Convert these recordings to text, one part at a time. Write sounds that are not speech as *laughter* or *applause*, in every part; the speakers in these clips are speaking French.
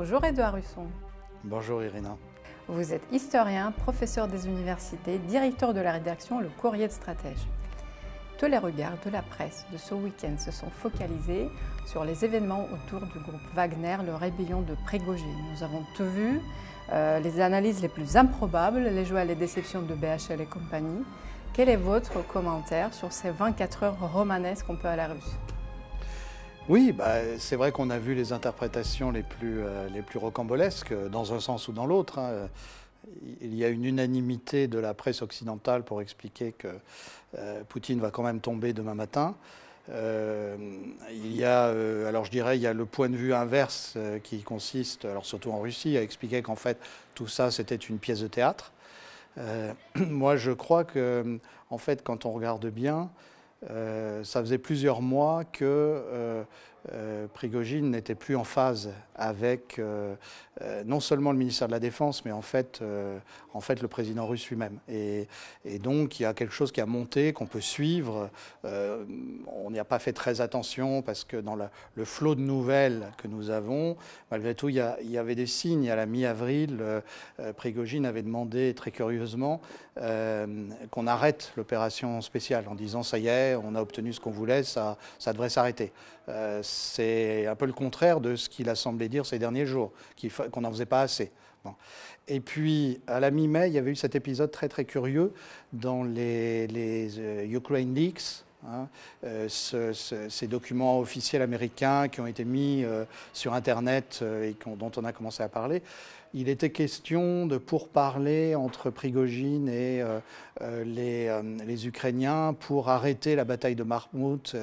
Bonjour Edouard Russon. Bonjour Irina. Vous êtes historien, professeur des universités, directeur de la rédaction Le Courrier de Stratège. Tous les regards de la presse de ce week-end se sont focalisés sur les événements autour du groupe Wagner, le rébellion de Prégogine. Nous avons tout vu, euh, les analyses les plus improbables, les joies et les déceptions de BHL et compagnie. Quel est votre commentaire sur ces 24 heures romanesques un peu à la russe oui, bah, c'est vrai qu'on a vu les interprétations les plus, euh, les plus rocambolesques, dans un sens ou dans l'autre. Hein. Il y a une unanimité de la presse occidentale pour expliquer que euh, Poutine va quand même tomber demain matin. Euh, il y a, alors je dirais, il y a le point de vue inverse qui consiste, alors surtout en Russie, à expliquer qu'en fait tout ça c'était une pièce de théâtre. *clears throat* moi, je crois que, en fait, quand on regarde bien, euh, ça faisait plusieurs mois que euh, Prigogine n'était plus en phase avec euh, euh, non seulement le ministère de la Défense, mais en fait, le président russe lui-même. Et, donc il y a quelque chose qui a monté, qu'on peut suivre. on n'y a pas fait très attention parce que dans le flot de nouvelles que nous avons, malgré tout, il y, avait des signes. À la mi-avril, Prigogine avait demandé très curieusement qu'on arrête l'opération spéciale en disant ça y est, on a obtenu ce qu'on voulait, ça devrait s'arrêter c'est un peu le contraire de ce qu'il a semblé dire ces derniers jours, qu'on n'en faisait pas assez. Et puis, à la mi-mai, il y avait eu cet épisode très très curieux dans les, euh, Ukraine Leaks, hein, euh, ces documents officiels américains qui ont été mis euh, sur Internet et dont on a commencé à parler. Il était question de pourparler entre Prigogine et les, les, Ukrainiens pour arrêter la bataille de Marmout,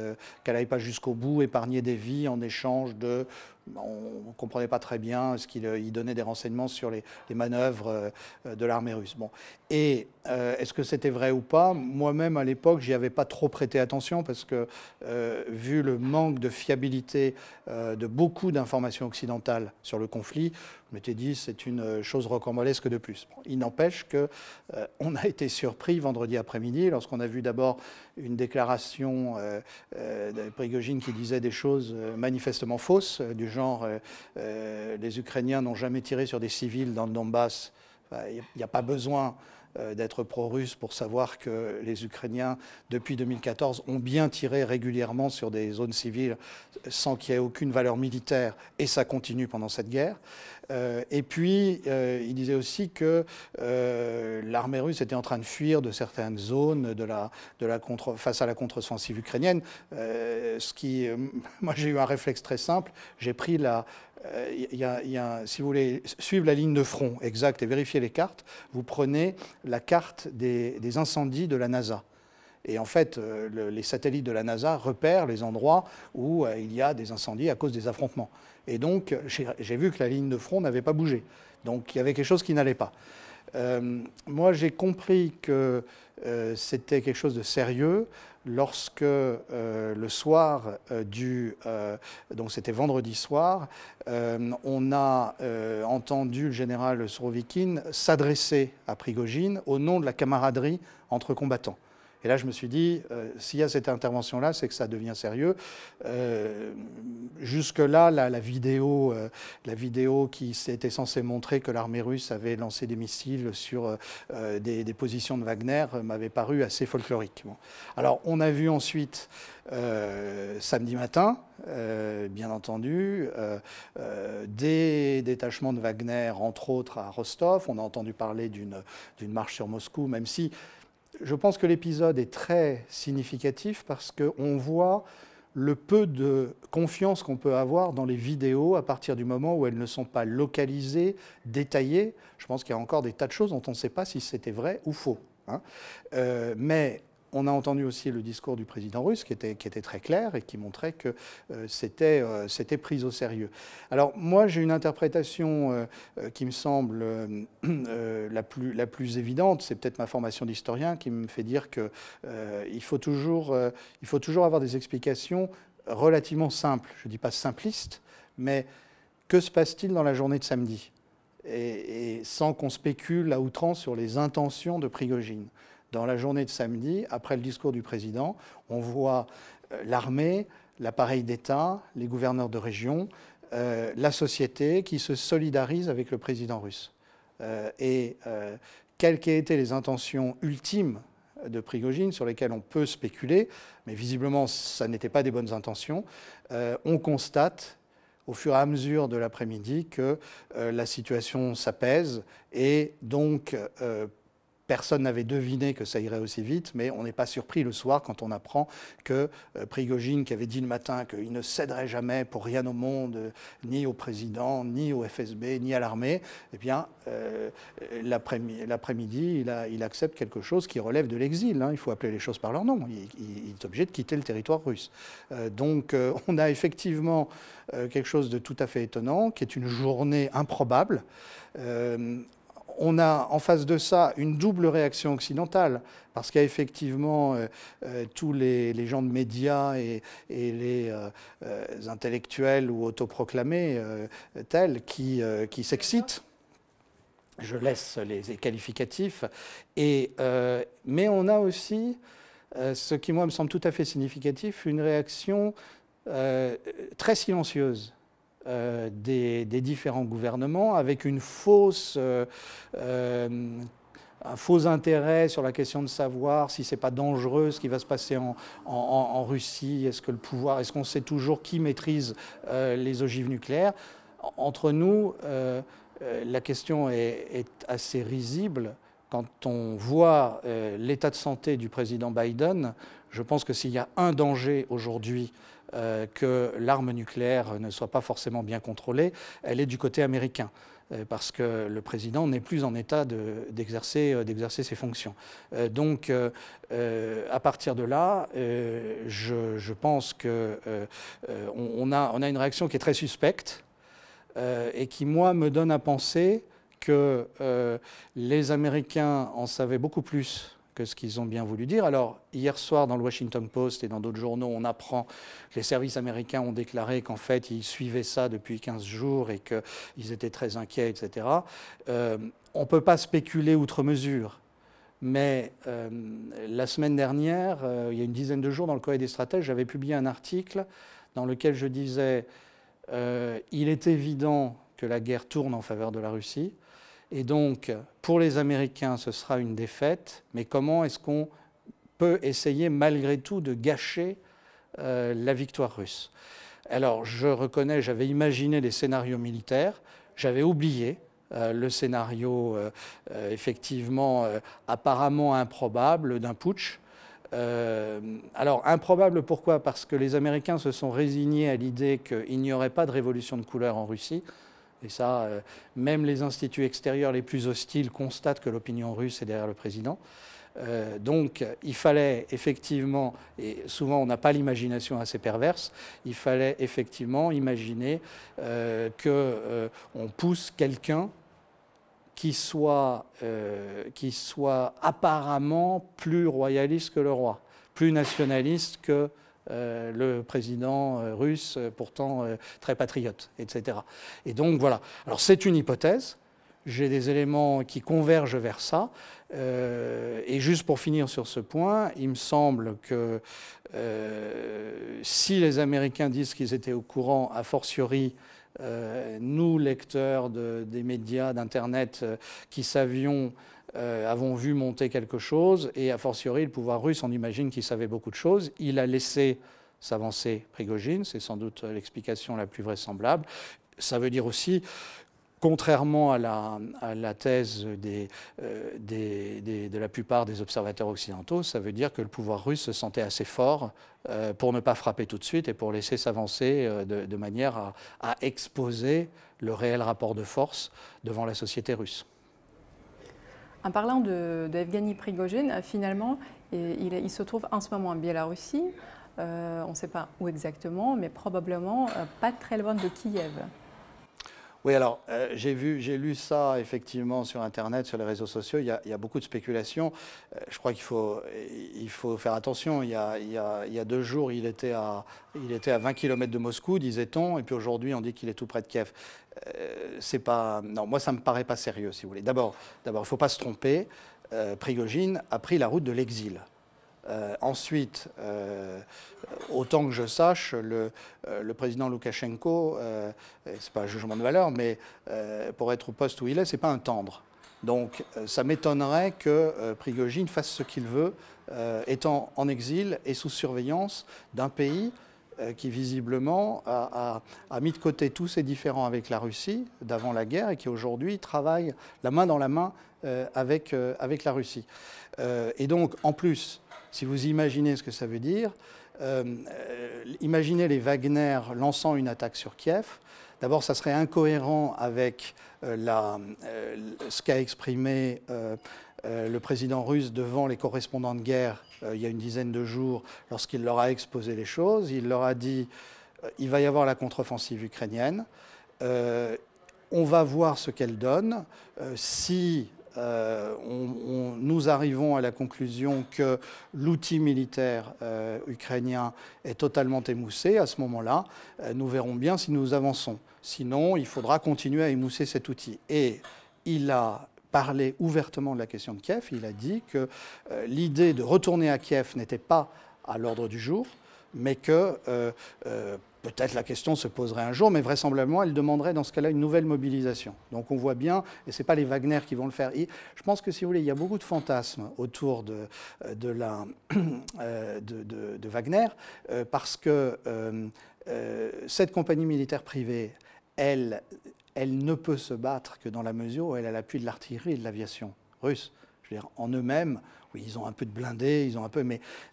qu'elle n'aille pas jusqu'au bout, épargner des vies en échange de on ne comprenait pas très bien ce qu'il euh, donnait des renseignements sur les, manœuvres euh, de l'armée russe. Euh, est-ce que c'était vrai ou pas? Moi-même, à l'époque, j'y avais pas trop prêté attention parce que, vu le manque de fiabilité de beaucoup d'informations occidentales sur le conflit, je m'étais dit c'est une chose rocambolesque de plus. il n'empêche que on a été surpris vendredi après-midi lorsqu'on a vu d'abord une déclaration de Prigogine qui disait des choses manifestement fausses du genre euh, euh, les Ukrainiens n'ont jamais tiré sur des civils dans le Donbass. Il n'y a pas besoin euh, d'être pro-russe pour savoir que les Ukrainiens, depuis 2014, ont bien tiré régulièrement sur des zones civiles sans qu'il y ait aucune valeur militaire, et ça continue pendant cette guerre. Euh, et puis, euh, il disait aussi que l'armée russe était en train de fuir de certaines zones de la, de la face à la contre-offensive ukrainienne. ce qui, *laughs* moi, j'ai eu un réflexe très simple. J'ai pris la, il euh, y, a, si vous voulez suivre la ligne de front exacte et vérifier les cartes, vous prenez la carte des, incendies de la NASA. Et en fait, euh, les satellites de la NASA repèrent les endroits où euh, il y a des incendies à cause des affrontements. Et donc, j'ai vu que la ligne de front n'avait pas bougé. Donc, il y avait quelque chose qui n'allait pas. moi, j'ai compris que c'était quelque chose de sérieux lorsque euh, le soir euh, du, euh, donc c'était vendredi soir, on a entendu le général Surovikin s'adresser à Prigogine au nom de la camaraderie entre combattants. Et là, je me suis dit, euh, s'il y a cette intervention-là, c'est que ça devient sérieux. Euh, jusque-là, la, vidéo, euh, la vidéo qui était censée montrer que l'armée russe avait lancé des missiles sur des, positions de Wagner m'avait paru assez folklorique. Alors, on a vu ensuite, samedi matin, bien entendu, des détachements de Wagner, entre autres à Rostov. On a entendu parler d'une marche sur Moscou, même si je pense que l'épisode est très significatif parce qu'on voit le peu de confiance qu'on peut avoir dans les vidéos à partir du moment où elles ne sont pas localisées, détaillées. Je pense qu'il y a encore des tas de choses dont on ne sait pas si c'était vrai ou faux. Hein. Euh, mais on a entendu aussi le discours du président russe qui était, très clair et qui montrait que euh, c'était, euh, c'était pris au sérieux. Alors moi j'ai une interprétation euh, qui me semble *clears throat* la, plus, évidente, c'est peut-être ma formation d'historien qui me fait dire qu'il il, faut toujours, il faut toujours avoir des explications relativement simples, je ne dis pas simplistes, mais que se passe-t-il dans la journée de samedi? Et, et sans qu'on spécule à outrance sur les intentions de Prigogine dans la journée de samedi, après le discours du président, on voit euh, l'armée, l'appareil d'État, les gouverneurs de région la société qui se solidarise avec le président russe. et quelles qu'aient été les intentions ultimes de Prigogine sur lesquelles on peut spéculer, mais visiblement ça n'était pas des bonnes intentions, on constate au fur et à mesure de l'après-midi que la situation s'apaise et donc Personne n'avait deviné que ça irait aussi vite, mais on n'est pas surpris le soir quand on apprend que euh, Prigogine, qui avait dit le matin qu'il ne céderait jamais pour rien au monde, ni au président, ni au FSB, ni à l'armée, eh bien, euh, l'après-midi, il, accepte quelque chose qui relève de l'exil. Hein. Il faut appeler les choses par leur nom. Il, est obligé de quitter le territoire russe. Euh, donc, on a effectivement quelque chose de tout à fait étonnant, qui est une journée improbable on a en face de ça une double réaction occidentale, parce qu'il y a effectivement euh, euh, tous les, gens de médias et, les euh, intellectuels ou autoproclamés tels qui, s'excitent. Je laisse les, qualificatifs. Mais on a aussi, ce qui moi me semble tout à fait significatif, une réaction très silencieuse euh, des, différents gouvernements avec une fausse, euh, euh, un faux intérêt sur la question de savoir si c'est pas dangereux ce qui va se passer en, Russie. Est-ce que le pouvoir, est-ce qu'on sait toujours qui maîtrise les ogives nucléaires? Entre nous, la question est, assez risible. Quand on voit l'état de santé du président Biden, je pense que s'il y a un danger aujourd'hui euh, que l'arme nucléaire ne soit pas forcément bien contrôlée, elle est du côté américain euh, parce que le président n'est plus en état euh, d'exercer ses fonctions. donc, à partir de là, je, pense qu'on on a, a une réaction qui est très suspecte et qui, moi, me donne à penser que les Américains en savaient beaucoup plus ce qu'ils ont bien voulu dire. Alors, hier soir, dans le Washington Post et dans d'autres journaux, on apprend que les services américains ont déclaré qu'en fait, ils suivaient ça depuis 15 jours et qu'ils étaient très inquiets, etc. Euh, on ne peut pas spéculer outre mesure. Mais euh, la semaine dernière, euh, il y a une dizaine de jours, dans le Courrier des stratèges, j'avais publié un article dans lequel je disais il est évident que la guerre tourne en faveur de la Russie. Et donc, pour les Américains, ce sera une défaite, mais comment est-ce qu'on peut essayer malgré tout de gâcher euh, la victoire russe? Alors, je reconnais, j'avais imaginé des scénarios militaires, j'avais oublié euh, le scénario euh, effectivement apparemment improbable d'un putsch. alors improbable pourquoi? Parce que les Américains se sont résignés à l'idée qu'il n'y aurait pas de révolution de couleur en Russie. Et ça, euh, même les instituts extérieurs les plus hostiles constatent que l'opinion russe est derrière le président. Euh, donc il fallait effectivement, et souvent on n'a pas l'imagination assez perverse, il fallait effectivement imaginer euh, qu'on pousse quelqu'un qui soit, qui soit apparemment plus royaliste que le roi, plus nationaliste que euh, le président euh, russe, euh, pourtant très patriote, etc. Et donc voilà. Alors c'est une hypothèse. J'ai des éléments qui convergent vers ça. et juste pour finir sur ce point, il me semble que si les Américains disent qu'ils étaient au courant, a fortiori, nous, lecteurs des médias, d'Internet, qui savions euh, avons vu monter quelque chose, et a fortiori, le pouvoir russe, on imagine qu'il savait beaucoup de choses. Il a laissé s'avancer Prigogine, c'est sans doute l'explication la plus vraisemblable. Ça veut dire aussi contrairement à la, thèse euh, de la plupart des observateurs occidentaux, ça veut dire que le pouvoir russe se sentait assez fort euh, pour ne pas frapper tout de suite et pour laisser s'avancer de, manière à, exposer le réel rapport de force devant la société russe. En parlant de, Evgeny Prigogine, finalement, il, se trouve en ce moment en Biélorussie. Euh, on ne sait pas où exactement, mais probablement euh, pas très loin de Kiev. Oui, alors euh, j'ai vu, j'ai lu ça effectivement sur Internet, sur les réseaux sociaux. Il y a, beaucoup de spéculations. Euh, je crois qu'il faut, il faut faire attention. Il y, a, deux jours, il était à, il était à 20 km de Moscou, disait-on, et puis aujourd'hui, on dit qu'il est tout près de Kiev. Euh, c'est pas, non, moi ça me paraît pas sérieux, si vous voulez. D'abord, d'abord, faut pas se tromper. Prigogine a pris la route de l'exil. Ensuite, autant que je sache, le, le président Loukachenko, c'est pas un jugement de valeur, mais pour être au poste où il est, c'est pas un tendre. Donc ça m'étonnerait que Prigogine fasse ce qu'il veut, étant en exil et sous surveillance d'un pays euh, qui visiblement a, mis de côté tous ses différends avec la Russie d'avant la guerre et qui aujourd'hui travaille la main dans la main euh, avec, euh, avec la Russie. et donc, en plus, si vous imaginez ce que ça veut dire, imaginez les Wagner lançant une attaque sur Kiev. D'abord, ça serait incohérent avec la, ce qu'a exprimé le président russe devant les correspondants de guerre euh, il y a une dizaine de jours, lorsqu'il leur a exposé les choses. Il leur a dit euh, il va y avoir la contre-offensive ukrainienne. Euh, on va voir ce qu'elle donne. si nous arrivons à la conclusion que l'outil militaire ukrainien est totalement émoussé, à ce moment-là, nous verrons bien si nous avançons. Sinon, il faudra continuer à émousser cet outil. Et il a parlé ouvertement de la question de Kiev. Il a dit que euh, l'idée de retourner à Kiev n'était pas à l'ordre du jour, mais que euh, euh, peut-être la question se poserait un jour, mais vraisemblablement elle demanderait dans ce cas-là une nouvelle mobilisation. Donc on voit bien, et ce n'est pas les Wagner qui vont le faire. je pense que si vous voulez, il y a beaucoup de fantasmes autour de, *clears throat* de, de Wagner, parce que cette compagnie militaire privée, elle ne peut se battre que dans la mesure où elle a l'appui de l'artillerie et de l'aviation russe. Je veux dire, en eux-mêmes, oui, ils ont un peu de blindés, ils ont un peu,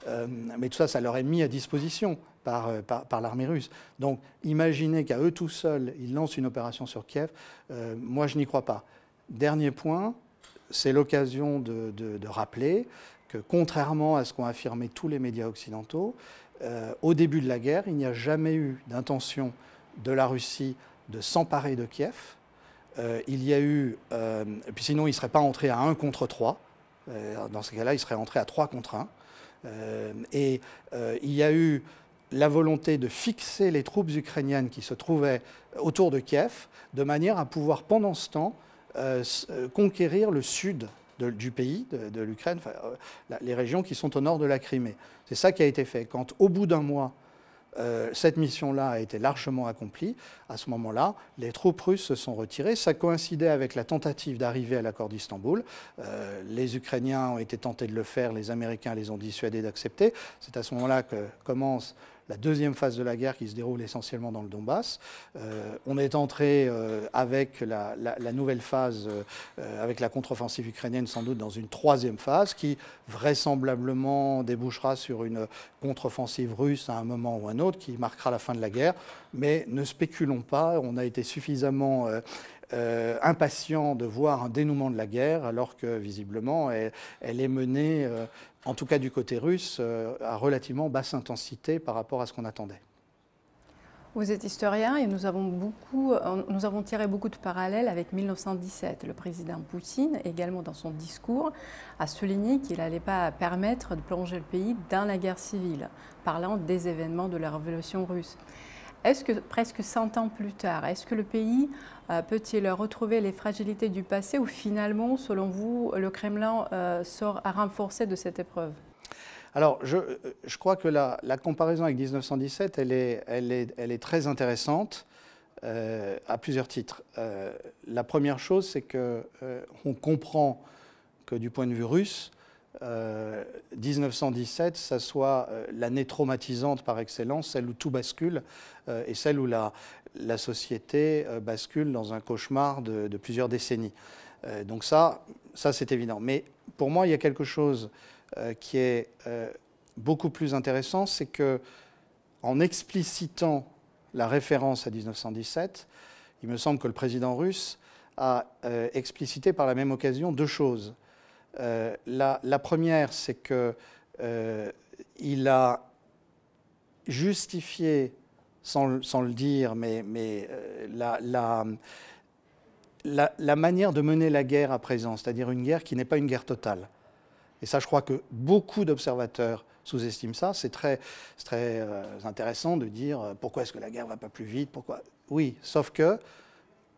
euh, mais tout ça, ça leur est mis à disposition par, euh, par, l'armée russe. Donc, imaginez qu'à eux tout seuls, ils lancent une opération sur Kiev. Euh, moi, je n'y crois pas. Dernier point, c'est l'occasion de, de, rappeler que, contrairement à ce qu'ont affirmé tous les médias occidentaux, au début de la guerre, il n'y a jamais eu d'intention de la Russie de s'emparer de Kiev. Euh, il y a eu, euh, puis sinon il ne serait pas entré à 1 contre 3. Euh, dans ce cas-là, il serait entré à 3 contre 1. et il y a eu la volonté de fixer les troupes ukrainiennes qui se trouvaient autour de Kiev, de manière à pouvoir pendant ce temps conquérir le sud du pays, de, l'Ukraine, les régions qui sont au nord de la Crimée. C'est ça qui a été fait. Quand au bout d'un mois, euh, cette mission-là a été largement accomplie. À ce moment-là, les troupes russes se sont retirées. Ça coïncidait avec la tentative d'arriver à l'accord d'Istanbul. Euh, les Ukrainiens ont été tentés de le faire, les Américains les ont dissuadés d'accepter. C'est à ce moment-là que commence la deuxième phase de la guerre qui se déroule essentiellement dans le Donbass. Euh, on est entré euh, avec la, nouvelle phase, euh, avec la contre-offensive ukrainienne, sans doute dans une troisième phase qui vraisemblablement débouchera sur une contre-offensive russe à un moment ou un autre qui marquera la fin de la guerre. Mais ne spéculons pas, on a été suffisamment... impatient de voir un dénouement de la guerre, alors que visiblement elle, elle est menée en tout cas du côté russe, euh, à relativement basse intensité par rapport à ce qu'on attendait. Vous êtes historien et nous avons, euh, nous avons tiré beaucoup de parallèles avec 1917. Le président Poutine, également dans son discours, a souligné qu'il n'allait pas permettre de plonger le pays dans la guerre civile, parlant des événements de la révolution russe. Est-ce que presque 100 ans plus tard, est-ce que le pays euh, peut-il retrouver les fragilités du passé ou finalement, selon vous, le Kremlin euh, sort à renforcer de cette épreuve? Alors, je, je, crois que la, comparaison avec 1917, elle est, très intéressante euh, à plusieurs titres. la première chose, c'est qu'on comprend que du point de vue russe, 1917, ça soit l'année traumatisante par excellence, celle où tout bascule, euh, et celle où la, société euh, bascule dans un cauchemar de, plusieurs décennies. Euh, donc ça, ça c'est évident. Mais pour moi, il y a quelque chose qui est beaucoup plus intéressant, c'est que en explicitant la référence à 1917, il me semble que le président russe a explicité par la même occasion deux choses. La, la, première, c'est qu'il a justifié sans, le dire, mais, euh, la, manière de mener la guerre à présent, c'est-à-dire une guerre qui n'est pas une guerre totale. Et ça, je crois que beaucoup d'observateurs sous-estiment ça. C'est très, euh, intéressant de dire euh, pourquoi est-ce que la guerre ne va pas plus vite pourquoi... Oui, sauf que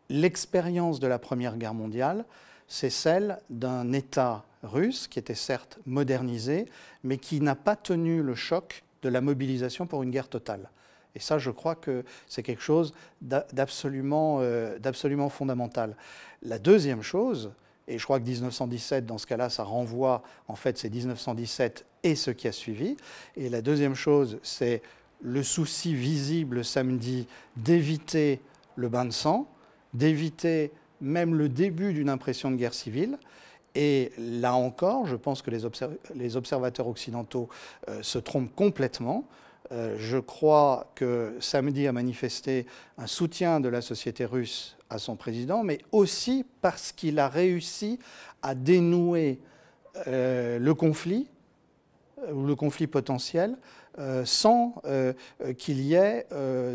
l'expérience de la Première Guerre mondiale, c'est celle d'un État russe, qui était certes modernisé, mais qui n'a pas tenu le choc de la mobilisation pour une guerre totale. Et ça, je crois que c'est quelque chose d'absolument fondamental. La deuxième chose, et je crois que 1917, dans ce cas-là, ça renvoie, en fait, c'est 1917 et ce qui a suivi. Et la deuxième chose, c'est le souci visible samedi d'éviter le bain de sang, d'éviter même le début d'une impression de guerre civile. Et là encore, je pense que les, observateurs occidentaux euh, se trompent complètement. Euh, je crois que samedi a manifesté un soutien de la société russe à son président, mais aussi parce qu'il a réussi à dénouer euh, le conflit, ou le conflit potentiel, sans qu'il y ait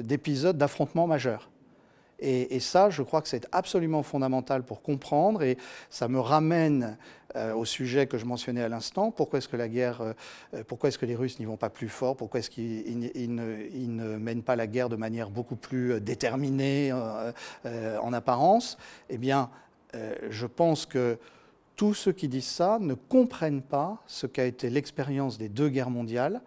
d'épisodes d'affrontement majeurs. Et, ça, je crois que c'est absolument fondamental pour comprendre, et ça me ramène euh, au sujet que je mentionnais à l'instant. Pourquoi est-ce que la guerre, euh, euh, pourquoi est-ce que les Russes n'y vont pas plus fort? Pourquoi est-ce qu'ils ne, mènent pas la guerre de manière beaucoup plus déterminée en apparence? Eh bien, je pense que tous ceux qui disent ça ne comprennent pas ce qu'a été l'expérience des deux guerres mondiales.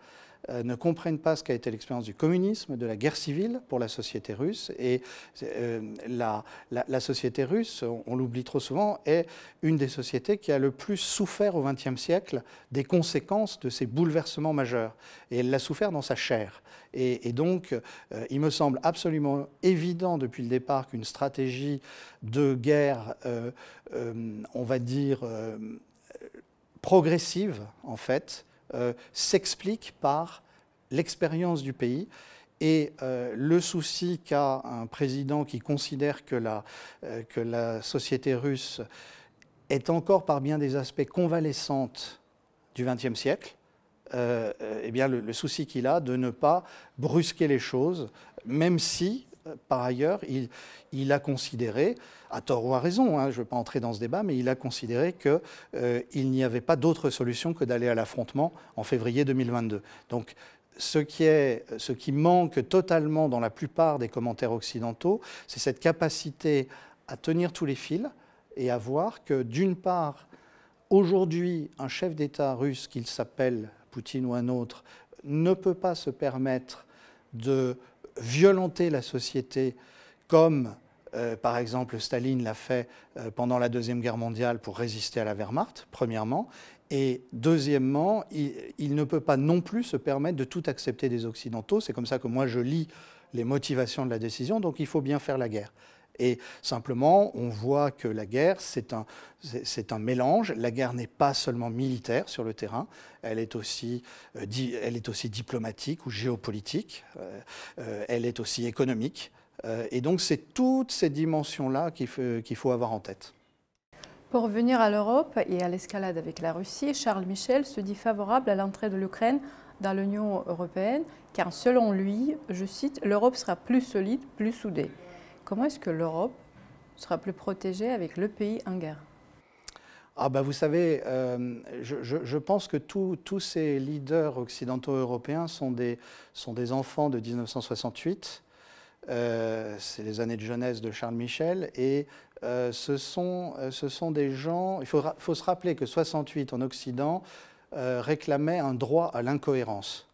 Euh, ne comprennent pas ce qu'a été l'expérience du communisme, de la guerre civile pour la société russe. Et euh, la, la, société russe, on, l'oublie trop souvent, est une des sociétés qui a le plus souffert au XXe siècle des conséquences de ces bouleversements majeurs. Et elle l'a souffert dans sa chair. Et, donc, euh, il me semble absolument évident depuis le départ qu'une stratégie de guerre, on va dire, progressive, en fait, s'explique par l'expérience du pays. Et euh, le souci qu'a un président qui considère que la, euh, société russe est encore par bien des aspects convalescente du XXe siècle, eh bien le souci qu'il a de ne pas brusquer les choses, même si par ailleurs, il, a considéré, à tort ou à raison, hein, je ne veux pas entrer dans ce débat, mais il a considéré qu'il euh, n'y avait pas d'autre solution que d'aller à l'affrontement en février 2022. Donc, ce qui, est, ce qui manque totalement dans la plupart des commentaires occidentaux, c'est cette capacité à tenir tous les fils et à voir que, d'une part, aujourd'hui, un chef d'État russe, qu'il s'appelle Poutine ou un autre, ne peut pas se permettre de violenter la société comme euh, par exemple Staline l'a fait euh, pendant la Deuxième Guerre mondiale pour résister à la Wehrmacht, premièrement. Et deuxièmement, il, ne peut pas non plus se permettre de tout accepter des Occidentaux. C'est comme ça que moi je lis les motivations de la décision, donc il faut bien faire la guerre. Et simplement, on voit que la guerre, c'est un, mélange. La guerre n'est pas seulement militaire sur le terrain, elle est aussi, euh, diplomatique ou géopolitique, euh, euh, elle est aussi économique. et donc, c'est toutes ces dimensions-là qu'il qu'il faut avoir en tête. Pour revenir à l'Europe et à l'escalade avec la Russie, Charles Michel se dit favorable à l'entrée de l'Ukraine dans l'Union européenne, car selon lui, je cite, l'Europe sera plus solide, plus soudée. Comment est-ce que l'Europe sera plus protégée avec le pays en guerre ah bah vous savez, euh, je, pense que tous ces leaders occidentaux européens sont des, sont des enfants de 1968. Euh, c'est les années de jeunesse de Charles Michel. Et euh, ce, sont, ce sont des gens... Il faut, faut, se rappeler que 68 en Occident réclamait un droit à l'incohérence.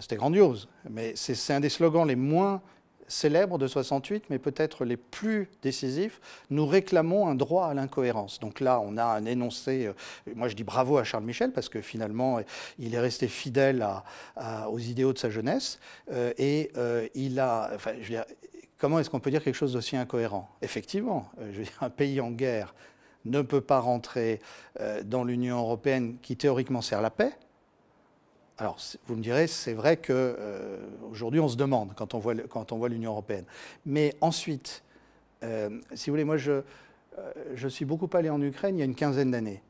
C'était grandiose, mais c'est un des slogans les moins célèbres de 68, mais peut-être les plus décisifs, nous réclamons un droit à l'incohérence. Donc là, on a un énoncé, euh, moi je dis bravo à Charles Michel, parce que finalement, il est resté fidèle aux idéaux de sa jeunesse, euh, et euh, il a, comment est-ce qu'on peut dire quelque chose d'aussi incohérent? Effectivement, un pays en guerre ne peut pas rentrer dans l'Union européenne qui théoriquement sert la paix, alors, vous me direz, c'est vrai qu'aujourd'hui, euh, on se demande quand on voit, l'Union européenne. Mais ensuite, euh, si vous voulez, moi, je, euh, je, suis beaucoup allé en Ukraine il y a une quinzaine d'années.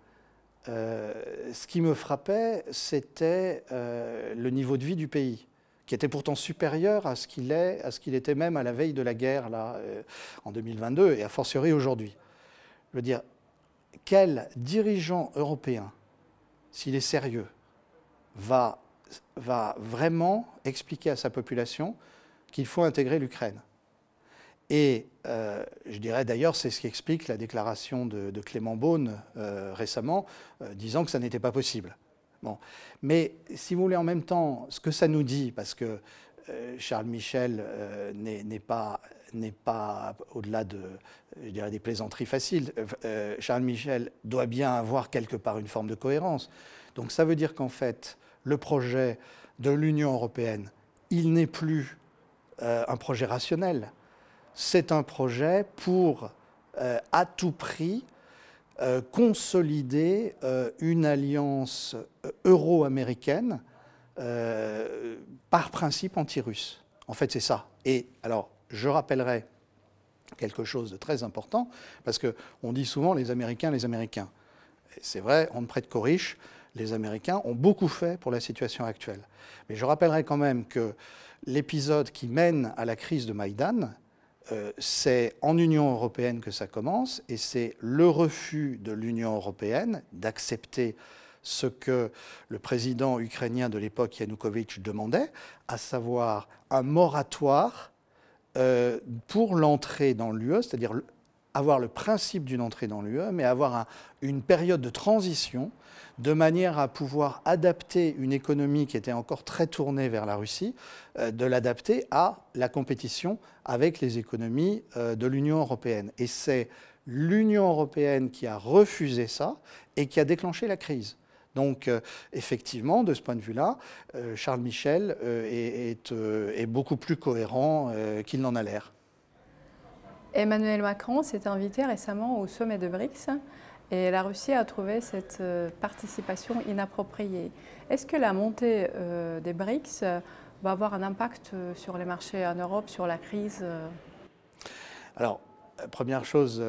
ce qui me frappait, c'était le niveau de vie du pays, qui était pourtant supérieur à ce qu'il est, était même à la veille de la guerre, là, en 2022, et a fortiori aujourd'hui. Je veux dire, quel dirigeant européen, s'il est sérieux, va, va vraiment expliquer à sa population qu'il faut intégrer l'Ukraine. Et je dirais d'ailleurs, c'est ce qui explique la déclaration de, Clément Beaune récemment, disant que ça n'était pas possible. Bon. Mais si vous voulez, en même temps, ce que ça nous dit, parce que Charles Michel n'est pas pas au-delà de, des plaisanteries faciles. Euh, euh, Charles Michel doit bien avoir quelque part une forme de cohérence. Donc ça veut dire qu'en fait, le projet de l'Union européenne, il n'est plus euh, un projet rationnel. C'est un projet pour, à tout prix, consolider une alliance euro-américaine par principe anti-russe. En fait, c'est ça. Et alors, je rappellerai quelque chose de très important, parce qu'on dit souvent les Américains, les Américains. C'est vrai, on ne prête qu'aux riches, les Américains ont beaucoup fait pour la situation actuelle. Mais je rappellerai quand même que l'épisode qui mène à la crise de Maïdan, euh, c'est en Union européenne que ça commence, et c'est le refus de l'Union européenne d'accepter ce que le président ukrainien de l'époque, Yanukovych, demandait, à savoir un moratoire euh, pour l'entrée dans l'UE, c'est-à-dire avoir le principe d'une entrée dans l'UE, mais avoir une période de transition de manière à pouvoir adapter une économie qui était encore très tournée vers la Russie, euh, de l'adapter à la compétition avec les économies euh, de l'Union européenne. Et c'est l'Union européenne qui a refusé ça et qui a déclenché la crise. Donc, euh, effectivement, de ce point de vue-là, Charles Michel est, beaucoup plus cohérent qu'il n'en a l'air. Emmanuel Macron s'est invité récemment au sommet de BRICS et la Russie a trouvé cette participation inappropriée. Est-ce que la montée des BRICS va avoir un impact sur les marchés en Europe, sur la crise Alors, première chose,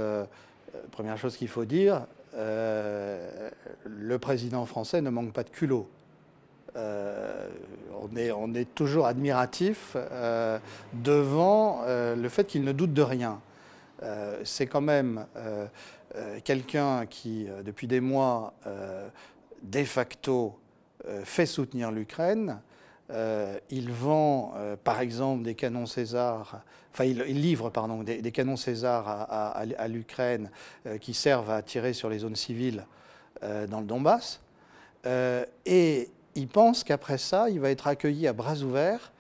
première chose qu'il faut dire, euh, le président français ne manque pas de culot. Euh, on, est, on, est, toujours admiratif euh, devant le fait qu'il ne doute de rien. c'est quand même quelqu'un qui, depuis des mois, de facto, fait soutenir l'Ukraine, euh, il vend, euh, par exemple, des canons César, enfin, il, livre, pardon, des, canons César à, l'Ukraine euh, qui servent à tirer sur les zones civiles dans le Donbass. et il pense qu'après ça, il va être accueilli à bras ouverts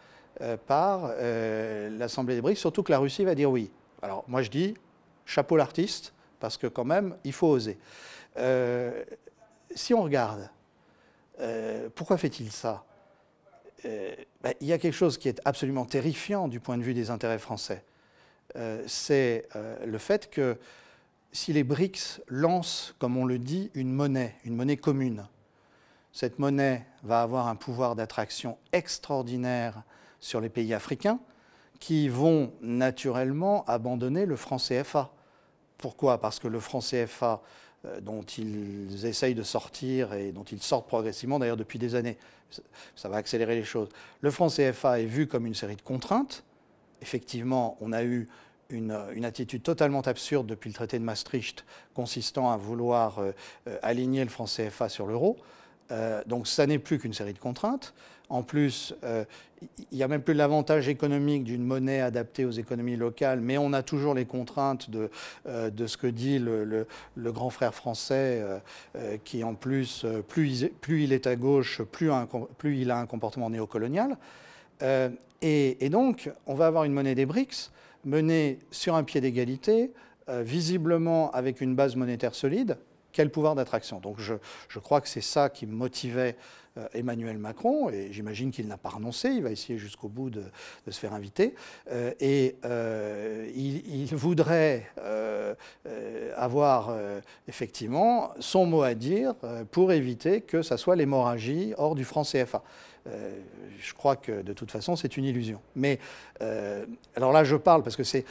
par l'Assemblée des BRICS, surtout que la Russie va dire oui. Alors, moi, je dis chapeau l'artiste, parce que quand même, il faut oser. si on regarde, pourquoi fait-il ça? Euh, bah, il y a quelque chose qui est absolument terrifiant du point de vue des intérêts français. Euh, c'est euh, le fait que si les BRICS lancent, comme on le dit, une monnaie, une monnaie commune, cette monnaie va avoir un pouvoir d'attraction extraordinaire sur les pays africains qui vont naturellement abandonner le franc CFA. Pourquoi? Parce que le franc CFA euh, dont ils essayent de sortir et dont ils sortent progressivement d'ailleurs depuis des années. Ça va accélérer les choses. Le franc CFA est vu comme une série de contraintes. Effectivement, on a eu une, attitude totalement absurde depuis le traité de Maastricht consistant à vouloir euh, euh, aligner le franc CFA sur l'euro. donc ça n'est plus qu'une série de contraintes. En plus, euh, il n'y a même plus l'avantage économique d'une monnaie adaptée aux économies locales, mais on a toujours les contraintes de, euh, ce que dit le, grand frère français, euh, qui en plus, plus, il est à gauche, plus, il a un comportement néocolonial. Et, donc, on va avoir une monnaie des BRICS menée sur un pied d'égalité, visiblement avec une base monétaire solide. Quel pouvoir d'attraction? Donc je, crois que c'est ça qui motivait euh, Emmanuel Macron, et j'imagine qu'il n'a pas renoncé, il va essayer jusqu'au bout de, se faire inviter, euh, et euh, il, voudrait avoir effectivement son mot à dire pour éviter que ça soit l'hémorragie hors du franc CFA. je crois que de toute façon, c'est une illusion. Mais alors là, je parle parce que c'est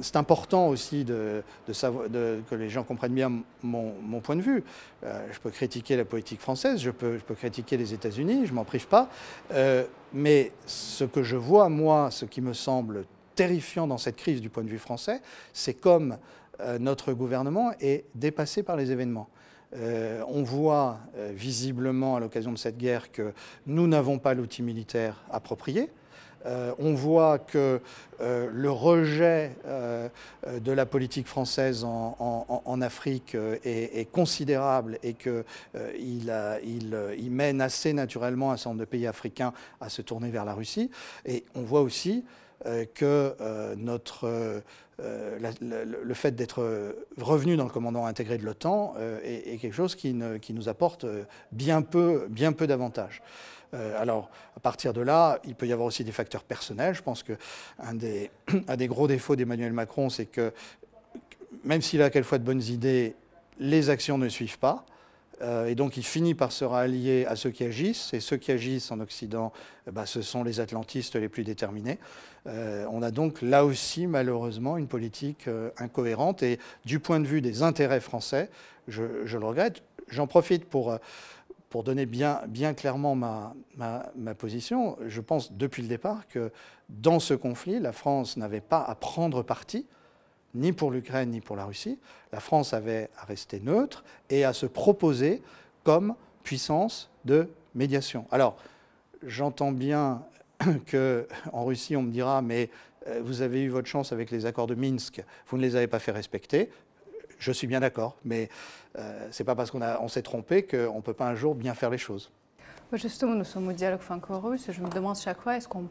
c'est important aussi de, que les gens comprennent bien mon, point de vue. Euh, je peux critiquer la politique française, je peux, critiquer les États-Unis, je m'en prive pas. Euh, mais ce que je vois, moi, ce qui me semble terrifiant dans cette crise du point de vue français, c'est comme euh, notre gouvernement est dépassé par les événements. on voit visiblement à l'occasion de cette guerre que nous n'avons pas l'outil militaire approprié. On voit que le rejet de la politique française en, Afrique est, considérable et qu'il il, il, mène assez naturellement un certain nombre de pays africains à se tourner vers la Russie. Et on voit aussi que notre euh, le fait d'être revenu dans le commandement intégré de l'OTAN euh, est, quelque chose qui, nous apporte euh, bien peu, bien peu d'avantages. Alors, à partir de là, il peut y avoir aussi des facteurs personnels. Je pense qu'un *clears throat* des, gros défauts d'Emmanuel Macron, c'est que même s'il a quelquefois de bonnes idées, les actions ne suivent pas. et donc il finit par se rallier à ceux qui agissent, et ceux qui agissent en Occident, bah, ce sont les atlantistes les plus déterminés. Euh, on a donc là aussi malheureusement une politique euh, incohérente et du point de vue des intérêts français, je, le regrette. J'en profite pour, euh, pour donner bien, clairement ma, ma, position. Je pense depuis le départ que dans ce conflit, la France n'avait pas à prendre parti ni pour l'Ukraine ni pour la Russie. La France avait à rester neutre et à se proposer comme puissance de médiation. Alors, j'entends bien *clears throat* qu'en Russie, on me dira, mais euh, vous avez eu votre chance avec les accords de Minsk, vous ne les avez pas fait respecter. Je suis bien d'accord, mais euh, ce n'est pas parce qu'on s'est trompé qu'on ne peut pas un jour bien faire les choses. Justement, nous sommes au dialogue franco-russe. Je me demande chaque fois, est-ce qu'on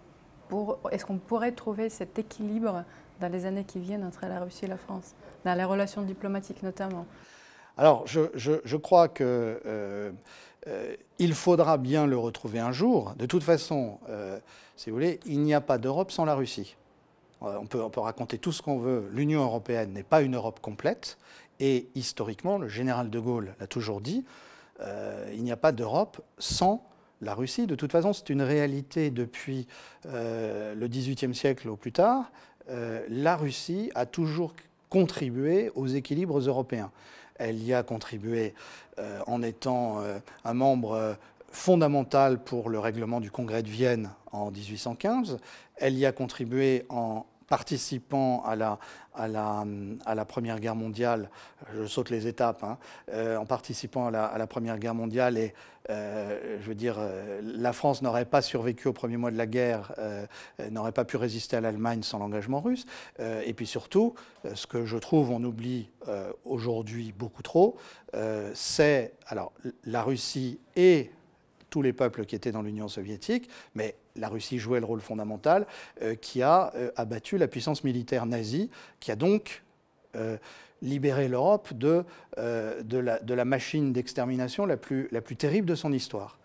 est qu'on pourrait trouver cet équilibre dans les années qui viennent entre la Russie et la France, dans les relations diplomatiques notamment? Alors, je, je, crois que euh, euh, il faudra bien le retrouver un jour. De toute façon, euh, si vous voulez, il n'y a pas d'Europe sans la Russie. Euh, on, peut, on, peut, raconter tout ce qu'on veut. L'Union européenne n'est pas une Europe complète. Et historiquement, le général de Gaulle l'a toujours dit, il n'y a pas d'Europe sans la Russie. De toute façon, c'est une réalité depuis le XVIIIe siècle au plus tard. la Russie a toujours contribué aux équilibres européens. Elle y a contribué euh, en étant euh, un membre euh, fondamental pour le règlement du Congrès de Vienne en 1815. Elle y a contribué en participant à la, Première Guerre mondiale, je saute les étapes, hein, en participant à la, Première Guerre mondiale, et je veux dire, la France n'aurait pas survécu au premier mois de la guerre, n'aurait pas pu résister à l'Allemagne sans l'engagement russe. et puis surtout, ce que je trouve on oublie aujourd'hui beaucoup trop, c'est alors la Russie et tous les peuples qui étaient dans l'Union soviétique, mais la Russie jouait le rôle fondamental, euh, qui a euh, abattu la puissance militaire nazie, qui a donc euh, libéré l'Europe de, de, la, machine d'extermination la plus, la plus terrible de son histoire.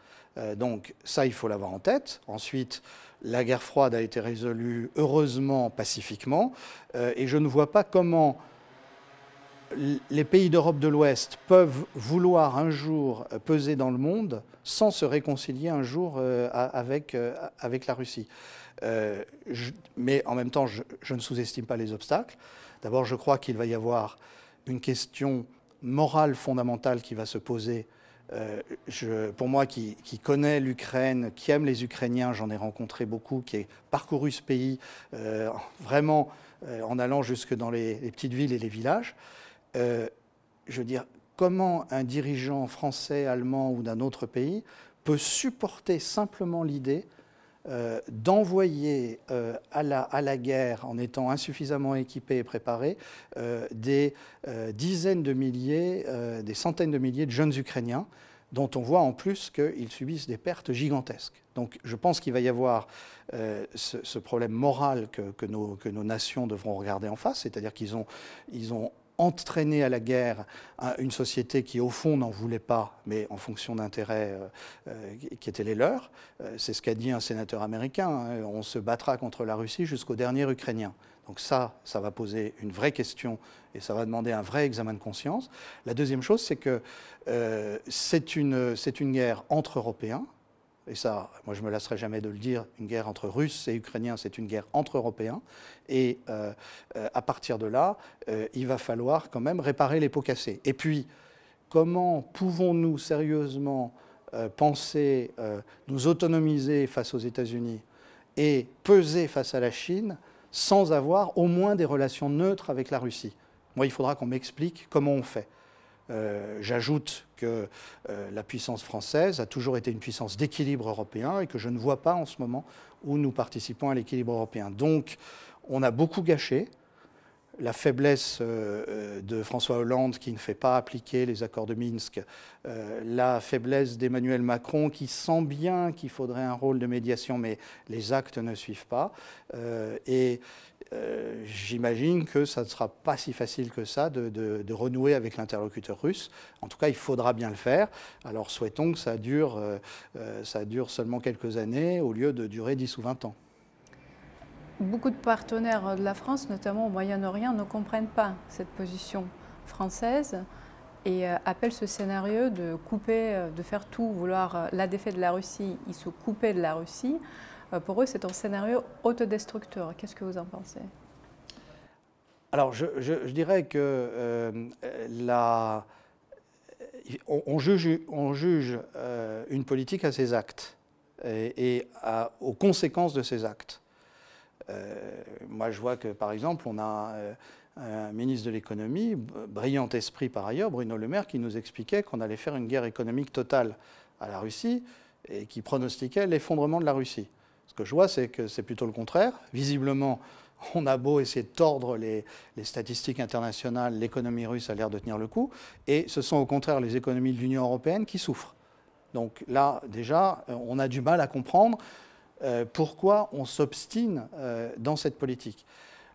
donc ça, il faut l'avoir en tête. Ensuite, la guerre froide a été résolue heureusement pacifiquement, et je ne vois pas comment les pays d'Europe de l'Ouest peuvent vouloir un jour peser dans le monde sans se réconcilier un jour euh, avec, euh, avec la Russie. Euh, mais en même temps, je, ne sous-estime pas les obstacles. D'abord, je crois qu'il va y avoir une question morale fondamentale qui va se poser. pour moi, qui, connais l'Ukraine, qui aime les Ukrainiens, j'en ai rencontré beaucoup, qui ai parcouru ce pays vraiment en allant jusque dans les petites villes et les villages. Euh, je veux dire, comment un dirigeant français, allemand ou d'un autre pays peut supporter simplement l'idée euh, d'envoyer euh, à, la, guerre, en étant insuffisamment équipé et préparé, des dizaines de milliers, des centaines de milliers de jeunes Ukrainiens, dont on voit en plus qu'ils subissent des pertes gigantesques. Donc je pense qu'il va y avoir ce, problème moral que, nos, nations devront regarder en face, c'est-à-dire qu'ils ont, ils ont entraîner à la guerre une société qui, au fond, n'en voulait pas, mais en fonction d'intérêts euh, euh, qui étaient les leurs. Euh, c'est ce qu'a dit un sénateur américain. Hein, on se battra contre la Russie jusqu'au dernier Ukrainien. Donc ça, ça va poser une vraie question et ça va demander un vrai examen de conscience. La deuxième chose, c'est que c'est une guerre entre Européens et ça, moi je me lasserai jamais de le dire, une guerre entre Russes et Ukrainiens, c'est une guerre entre Européens. Et euh, euh, à partir de là, euh, il va falloir quand même réparer les pots cassés. Et puis, comment pouvons-nous sérieusement penser nous autonomiser face aux États-Unis et peser face à la Chine sans avoir au moins des relations neutres avec la Russie? Moi, il faudra qu'on m'explique comment on fait. J'ajoute que la puissance française a toujours été une puissance d'équilibre européen et que je ne vois pas en ce moment où nous participons à l'équilibre européen. Donc, on a beaucoup gâché la faiblesse euh, euh, de François Hollande qui ne fait pas appliquer les accords de Minsk, euh, la faiblesse d'Emmanuel Macron qui sent bien qu'il faudrait un rôle de médiation, mais les actes ne suivent pas. et j'imagine que ça ne sera pas si facile que ça de, renouer avec l'interlocuteur russe. En tout cas, il faudra bien le faire. Alors souhaitons que ça dure, ça dure seulement quelques années au lieu de durer 10 ou 20 ans. Beaucoup de partenaires de la France, notamment au Moyen-Orient, ne comprennent pas cette position française et euh, appellent ce scénario de couper, euh, de faire tout, vouloir euh, la défaite de la Russie, ils se couper de la Russie. Pour eux, c'est un scénario autodestructeur. Qu'est-ce que vous en pensez? Alors, je, dirais que la, on, juge, on juge une politique à ses actes et, aux conséquences de ses actes. Euh, moi, je vois que, par exemple, on a euh, un ministre de l'économie, brillant esprit par ailleurs, Bruno Le Maire, qui nous expliquait qu'on allait faire une guerre économique totale à la Russie et qui pronostiquait l'effondrement de la Russie. Ce que je vois, c'est que c'est plutôt le contraire. Visiblement, on a beau essayer de tordre les, statistiques internationales, l'économie russe a l'air de tenir le coup, et ce sont au contraire les économies de l'Union européenne qui souffrent. Donc là, déjà, on a du mal à comprendre euh, pourquoi on s'obstine euh, dans cette politique.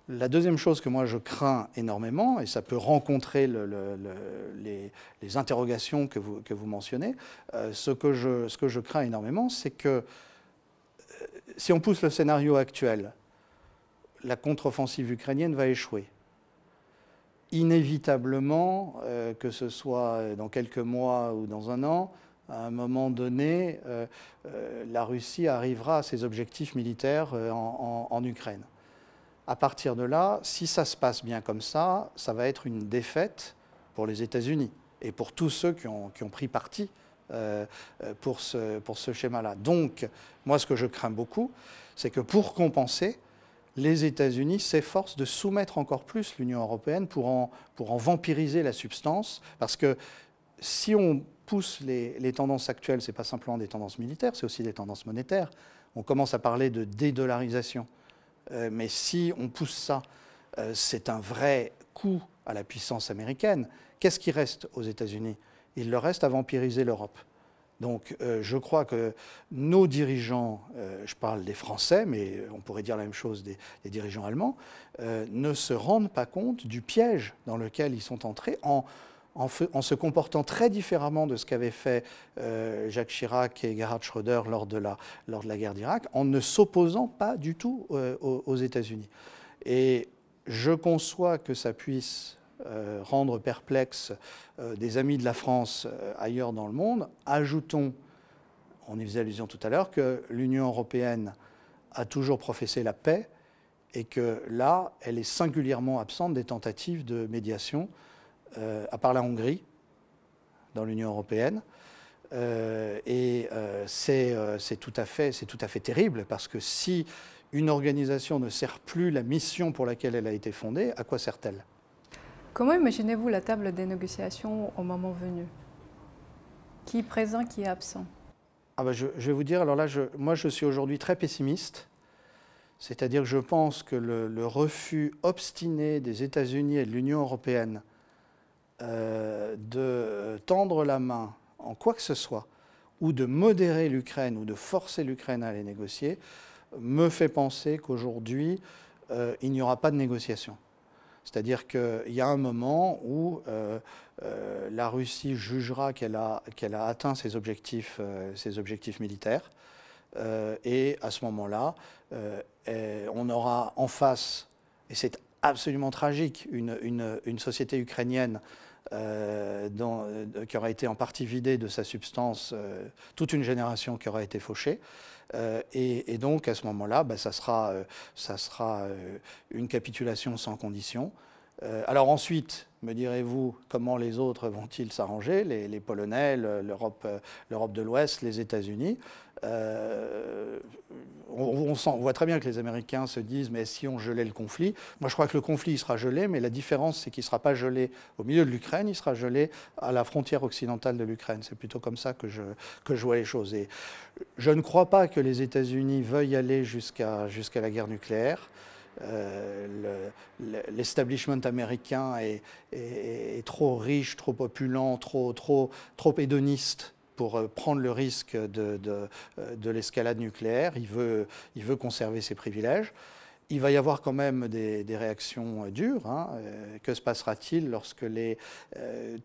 La deuxième chose que moi je crains énormément, et ça peut rencontrer les, interrogations que vous, mentionnez, euh, ce, que je, crains énormément, c'est que si on pousse le scénario actuel, la contre-offensive ukrainienne va échouer. Inévitablement, que ce soit dans quelques mois ou dans un an, à un moment donné, euh, euh, la Russie arrivera à ses objectifs militaires euh, en, Ukraine. À partir de là, si ça se passe bien comme ça, ça va être une défaite pour les États-Unis et pour tous ceux qui ont, pris parti pour ce, pour ce schéma-là. Donc, moi, ce que je crains beaucoup, c'est que pour compenser, les États-Unis s'efforcent de soumettre encore plus l'Union européenne pour en, vampiriser la substance, parce que si on pousse les, tendances actuelles, ce n'est pas simplement des tendances militaires, c'est aussi des tendances monétaires. On commence à parler de dédollarisation. Euh, mais si on pousse ça, euh, c'est un vrai coup à la puissance américaine. Qu'est-ce qui reste aux États-Unis? Il leur reste à vampiriser l'Europe. Donc euh, je crois que nos dirigeants, je parle des Français, mais on pourrait dire la même chose des, dirigeants allemands, ne se rendent pas compte du piège dans lequel ils sont entrés en en, se comportant très différemment de ce qu'avaient fait euh, Jacques Chirac et Gerhard Schröder lors de la, lors de la guerre d'Irak, en ne s'opposant pas du tout euh, aux, États-Unis. Et je conçois que ça puisse euh, rendre perplexe des amis de la France ailleurs dans le monde. Ajoutons, on y faisait allusion tout à l'heure, que l'Union européenne a toujours professé la paix et que là, elle est singulièrement absente des tentatives de médiation euh, à part la Hongrie, dans l'Union européenne. Euh, et euh, c'est tout à fait terrible parce que si une organisation ne sert plus la mission pour laquelle elle a été fondée, à quoi sert-elle? Comment imaginez-vous la table des négociations au moment venu? Qui est présent, qui est absent? Ah bah je, vais vous dire, alors là, moi je suis aujourd'hui très pessimiste. C'est-à-dire que je pense que le, le refus obstiné des États-Unis et de l'Union européenne euh, de tendre la main en quoi que ce soit, ou de modérer l'Ukraine, ou de forcer l'Ukraine à aller négocier, me fait penser qu'aujourd'hui, euh, il n'y aura pas de négociation. C'est-à-dire qu'il y a un moment où euh, la Russie jugera qu'elle a, a, atteint ses objectifs, objectifs militaires, et à ce moment-là, on aura en face, et c'est absolument tragique, une, société ukrainienne euh, euh, qui aura été en partie vidée de sa substance, euh, toute une génération qui aura été fauchée. Et, donc à ce moment-là, bah, ça sera, ça sera une capitulation sans condition. Alors ensuite, me direz-vous, comment les autres vont-ils s'arranger les, Polonais, l'Europe de l'Ouest, les États-Unis? Euh, on, voit très bien que les Américains se disent mais si on gelait le conflit? Moi je crois que le conflit sera gelé, mais la différence c'est qu'il ne sera pas gelé au milieu de l'Ukraine, il sera gelé à la frontière occidentale de l'Ukraine. C'est plutôt comme ça que je, vois les choses. Et je ne crois pas que les États-Unis veuillent aller jusqu'à la guerre nucléaire. Euh, l'establishment américain est, trop riche, trop opulent, trop, trop, hédoniste pour euh, prendre le risque de, euh, de l'escalade nucléaire. Il veut, conserver ses privilèges. Il va y avoir quand même des, réactions dures. Hein. Que se passera-t-il lorsque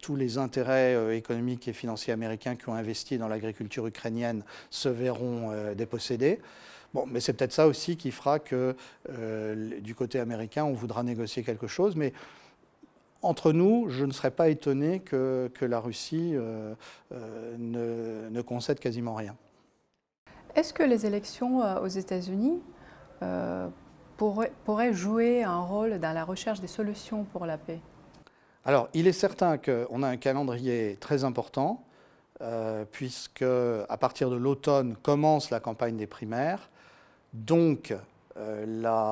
tous les intérêts économiques et financiers américains qui ont investi dans l'agriculture ukrainienne se verront dépossédés? Bon, mais c'est peut-être ça aussi qui fera que euh, du côté américain, on voudra négocier quelque chose. Mais entre nous, je ne serais pas étonné que, la Russie euh, euh, ne, concède quasiment rien. Est-ce que les élections aux États-Unis pourraient, pourraient, jouer un rôle dans la recherche des solutions pour la paix? Alors, il est certain qu'on a un calendrier très important, puisque à partir de l'automne commence la campagne des primaires. Donc, euh,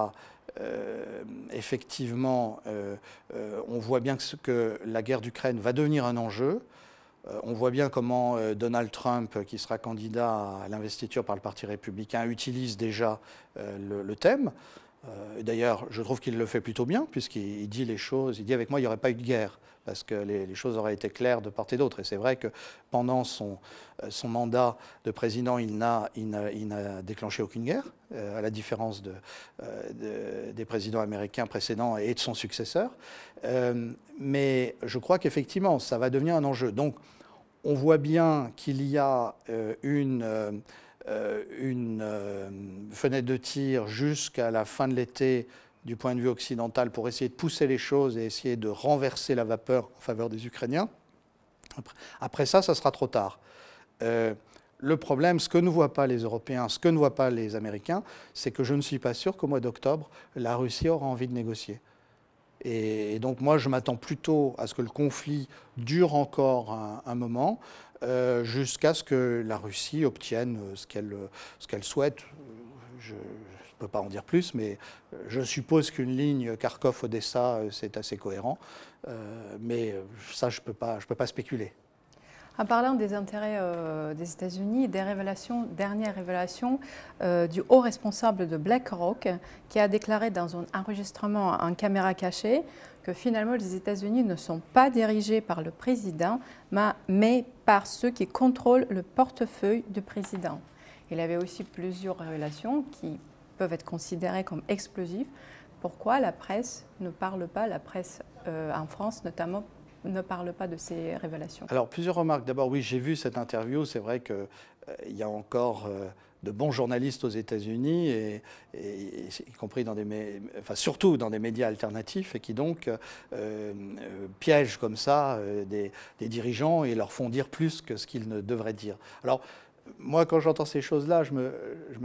euh, effectivement, euh, on voit bien que, la guerre d'Ukraine va devenir un enjeu. on voit bien comment Donald Trump, qui sera candidat à l'investiture par le Parti républicain, utilise déjà le, thème. D'ailleurs, je trouve qu'il le fait plutôt bien, puisqu'il dit les choses, il dit avec moi, il n'y aurait pas eu de guerre parce que les, choses auraient été claires de part et d'autre. Et c'est vrai que pendant son, euh, mandat de président, il n'a déclenché aucune guerre, euh, à la différence euh, de, des présidents américains précédents et de son successeur. mais je crois qu'effectivement, ça va devenir un enjeu. Donc, on voit bien qu'il y a une, une fenêtre de tir jusqu'à la fin de l'été du point de vue occidental pour essayer de pousser les choses et essayer de renverser la vapeur en faveur des Ukrainiens. Après ça, ça sera trop tard. Euh, le problème, ce que ne voient pas les Européens, ce que ne voient pas les Américains, c'est que je ne suis pas sûr qu'au mois d'octobre, la Russie aura envie de négocier. Et, donc moi, je m'attends plutôt à ce que le conflit dure encore un, moment, euh, jusqu'à ce que la Russie obtienne ce qu'elle souhaite. Je, ne peux pas en dire plus, mais euh, je suppose qu'une ligne Kharkov-Odessa, euh, c'est assez cohérent. Euh, mais ça, je ne peux, pas, peux pas spéculer. En parlant des intérêts des États-Unis, des révélations, dernière révélation du haut responsable de BlackRock qui a déclaré dans un enregistrement en caméra cachée que finalement les États-Unis ne sont pas dirigés par le président, mais par ceux qui contrôlent le portefeuille du président. Il avait aussi plusieurs révélations qui peuvent être considérés comme explosifs, pourquoi la presse ne parle pas, la presse euh, en France notamment, ne parle pas de ces révélations? Alors, plusieurs remarques. D'abord, oui, j'ai vu cette interview. C'est vrai qu'il euh, y a encore euh, de bons journalistes aux États-Unis, et, y compris dans des, enfin, surtout dans des médias alternatifs, et qui donc piègent comme ça des, des, dirigeants et leur font dire plus que ce qu'ils ne devraient dire. Alors, moi, quand j'entends ces choses-là, je me,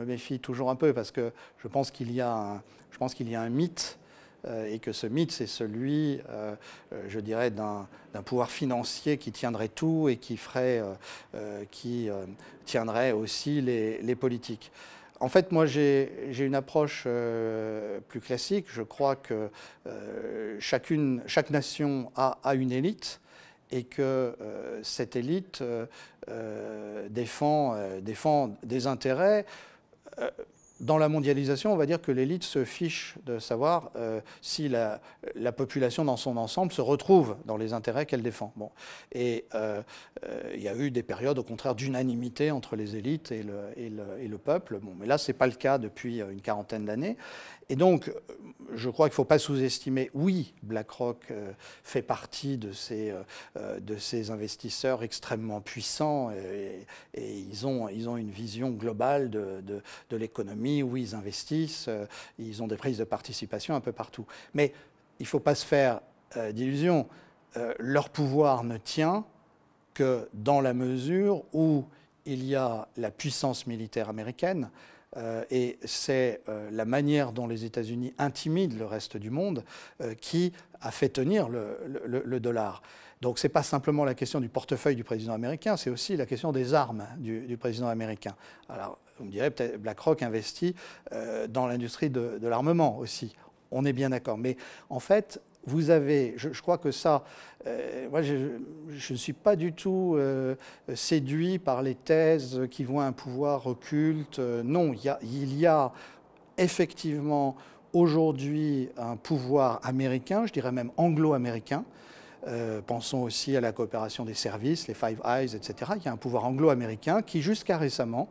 méfie toujours un peu parce que je pense qu'il y, a un, mythe euh, et que ce mythe, c'est celui, euh, euh, je dirais, d'un pouvoir financier qui tiendrait tout et qui, ferait, qui tiendrait aussi les, politiques. En fait, moi, j'ai une approche plus classique. Je crois que chacune, chaque nation a, une élite et que euh, cette élite euh, euh, défend, défend, des intérêts. Dans la mondialisation, on va dire que l'élite se fiche de savoir si la, la, population dans son ensemble se retrouve dans les intérêts qu'elle défend. Et il y a eu des périodes, au contraire, d'unanimité entre les élites et le, peuple. Mais là, ce n'est pas le cas depuis une quarantaine d'années. Et donc, je crois qu'il ne faut pas sous-estimer, oui, BlackRock euh, fait partie de ces, euh, euh, de ces investisseurs extrêmement puissants et, ils, ont, une vision globale de, l'économie où ils investissent, ils ont des prises de participation un peu partout. Mais il ne faut pas se faire d'illusions, leur pouvoir ne tient que dans la mesure où il y a la puissance militaire américaine, et c'est la manière dont les États-Unis intimident le reste du monde qui a fait tenir le, dollar. Donc ce n'est pas simplement la question du portefeuille du président américain, c'est aussi la question des armes du, président américain. Alors vous me direz peut-être BlackRock investit dans l'industrie de, de l'armement aussi. On est bien d'accord. Mais en fait, vous avez, je, crois que ça, euh, moi je ne suis pas du tout euh, séduit par les thèses qui voient un pouvoir occulte. Euh, non, y a, il y a effectivement aujourd'hui un pouvoir américain, je dirais même anglo-américain. pensons aussi à la coopération des services, les Five Eyes, etc. Il y a un pouvoir anglo-américain qui, jusqu'à récemment,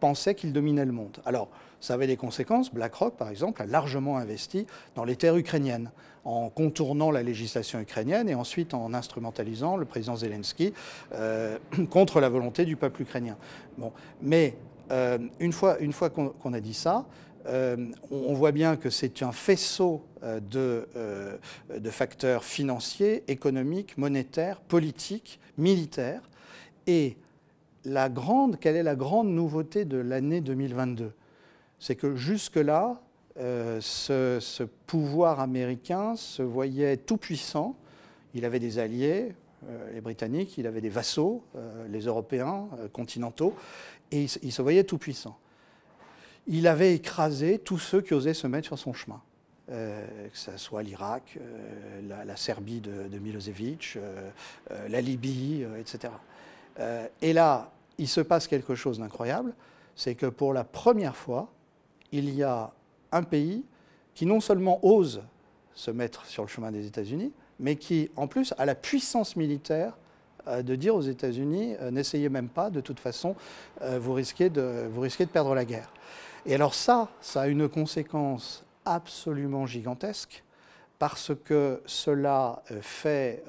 pensait qu'il dominait le monde. Alors, ça avait des conséquences. BlackRock, par exemple, a largement investi dans les terres ukrainiennes, en contournant la législation ukrainienne et ensuite en instrumentalisant le président Zelensky euh, *clears throat* contre la volonté du peuple ukrainien. Bon. Mais euh, une fois, qu'on a dit ça, euh, on, voit bien que c'est un faisceau de, de, facteurs financiers, économiques, monétaires, politiques, militaires. Et la grande, quelle est la grande nouveauté de l'année 2022 c'est que jusque-là, euh, ce, pouvoir américain se voyait tout puissant. Il avait des alliés, euh, les Britanniques, il avait des vassaux, euh, les Européens continentaux, et il, se voyait tout puissant. Il avait écrasé tous ceux qui osaient se mettre sur son chemin. que ce soit l'Irak, la, Serbie de, de Milosevic, la Libye, etc. et là, il se passe quelque chose d'incroyable, c'est que pour la première fois, il y a un pays qui non seulement ose se mettre sur le chemin des États-Unis, mais qui, en plus, a la puissance militaire euh, de dire aux États-Unis euh, n'essayez même pas, de toute façon, euh, vous, risquez de, perdre la guerre. Et alors ça, ça a une conséquence absolument gigantesque parce que cela fait,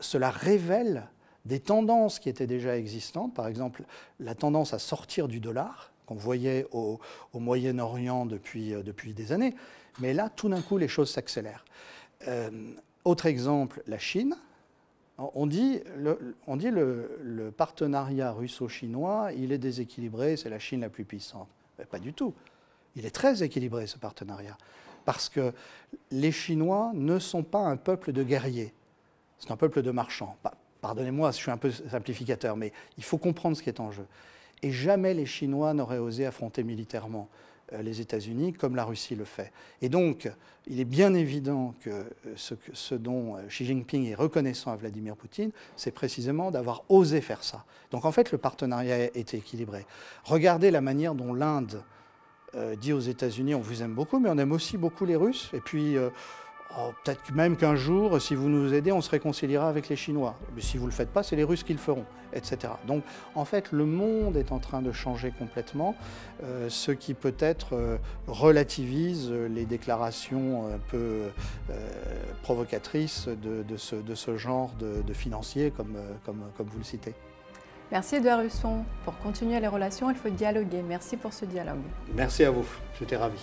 cela révèle des tendances qui étaient déjà existantes, par exemple la tendance à sortir du dollar, qu'on voyait au, Moyen-Orient depuis, euh, depuis des années. Mais là, tout d'un coup, les choses s'accélèrent. Euh, autre exemple, la Chine. On dit, le, on dit le, partenariat russo-chinois, il est déséquilibré, c'est la Chine la plus puissante. Pas du tout. Il est très équilibré, ce partenariat. Parce que les Chinois ne sont pas un peuple de guerriers. C'est un peuple de marchands. Pardonnez-moi, je suis un peu simplificateur, mais il faut comprendre ce qui est en jeu. Et jamais les Chinois n'auraient osé affronter militairement euh, les États-Unis comme la Russie le fait. Et donc, il est bien évident que euh, ce, ce, dont euh, Xi Jinping est reconnaissant à Vladimir Poutine, c'est précisément d'avoir osé faire ça. Donc en fait, le partenariat était équilibré. Regardez la manière dont l'Inde dit aux États-Unis, on vous aime beaucoup, mais on aime aussi beaucoup les Russes. Et puis, Oh, peut-être même qu'un jour, si vous nous aidez, on se réconciliera avec les Chinois. Mais si vous ne le faites pas, c'est les Russes qui le feront, etc. Donc en fait, le monde est en train de changer complètement, euh, ce qui peut-être euh, relativise les déclarations un peu euh, provocatrices de, ce, genre de, financiers, comme, comme vous le citez. Merci Edouard Husson. Pour continuer les relations, il faut dialoguer. Merci pour ce dialogue. Merci à vous. J'étais ravi.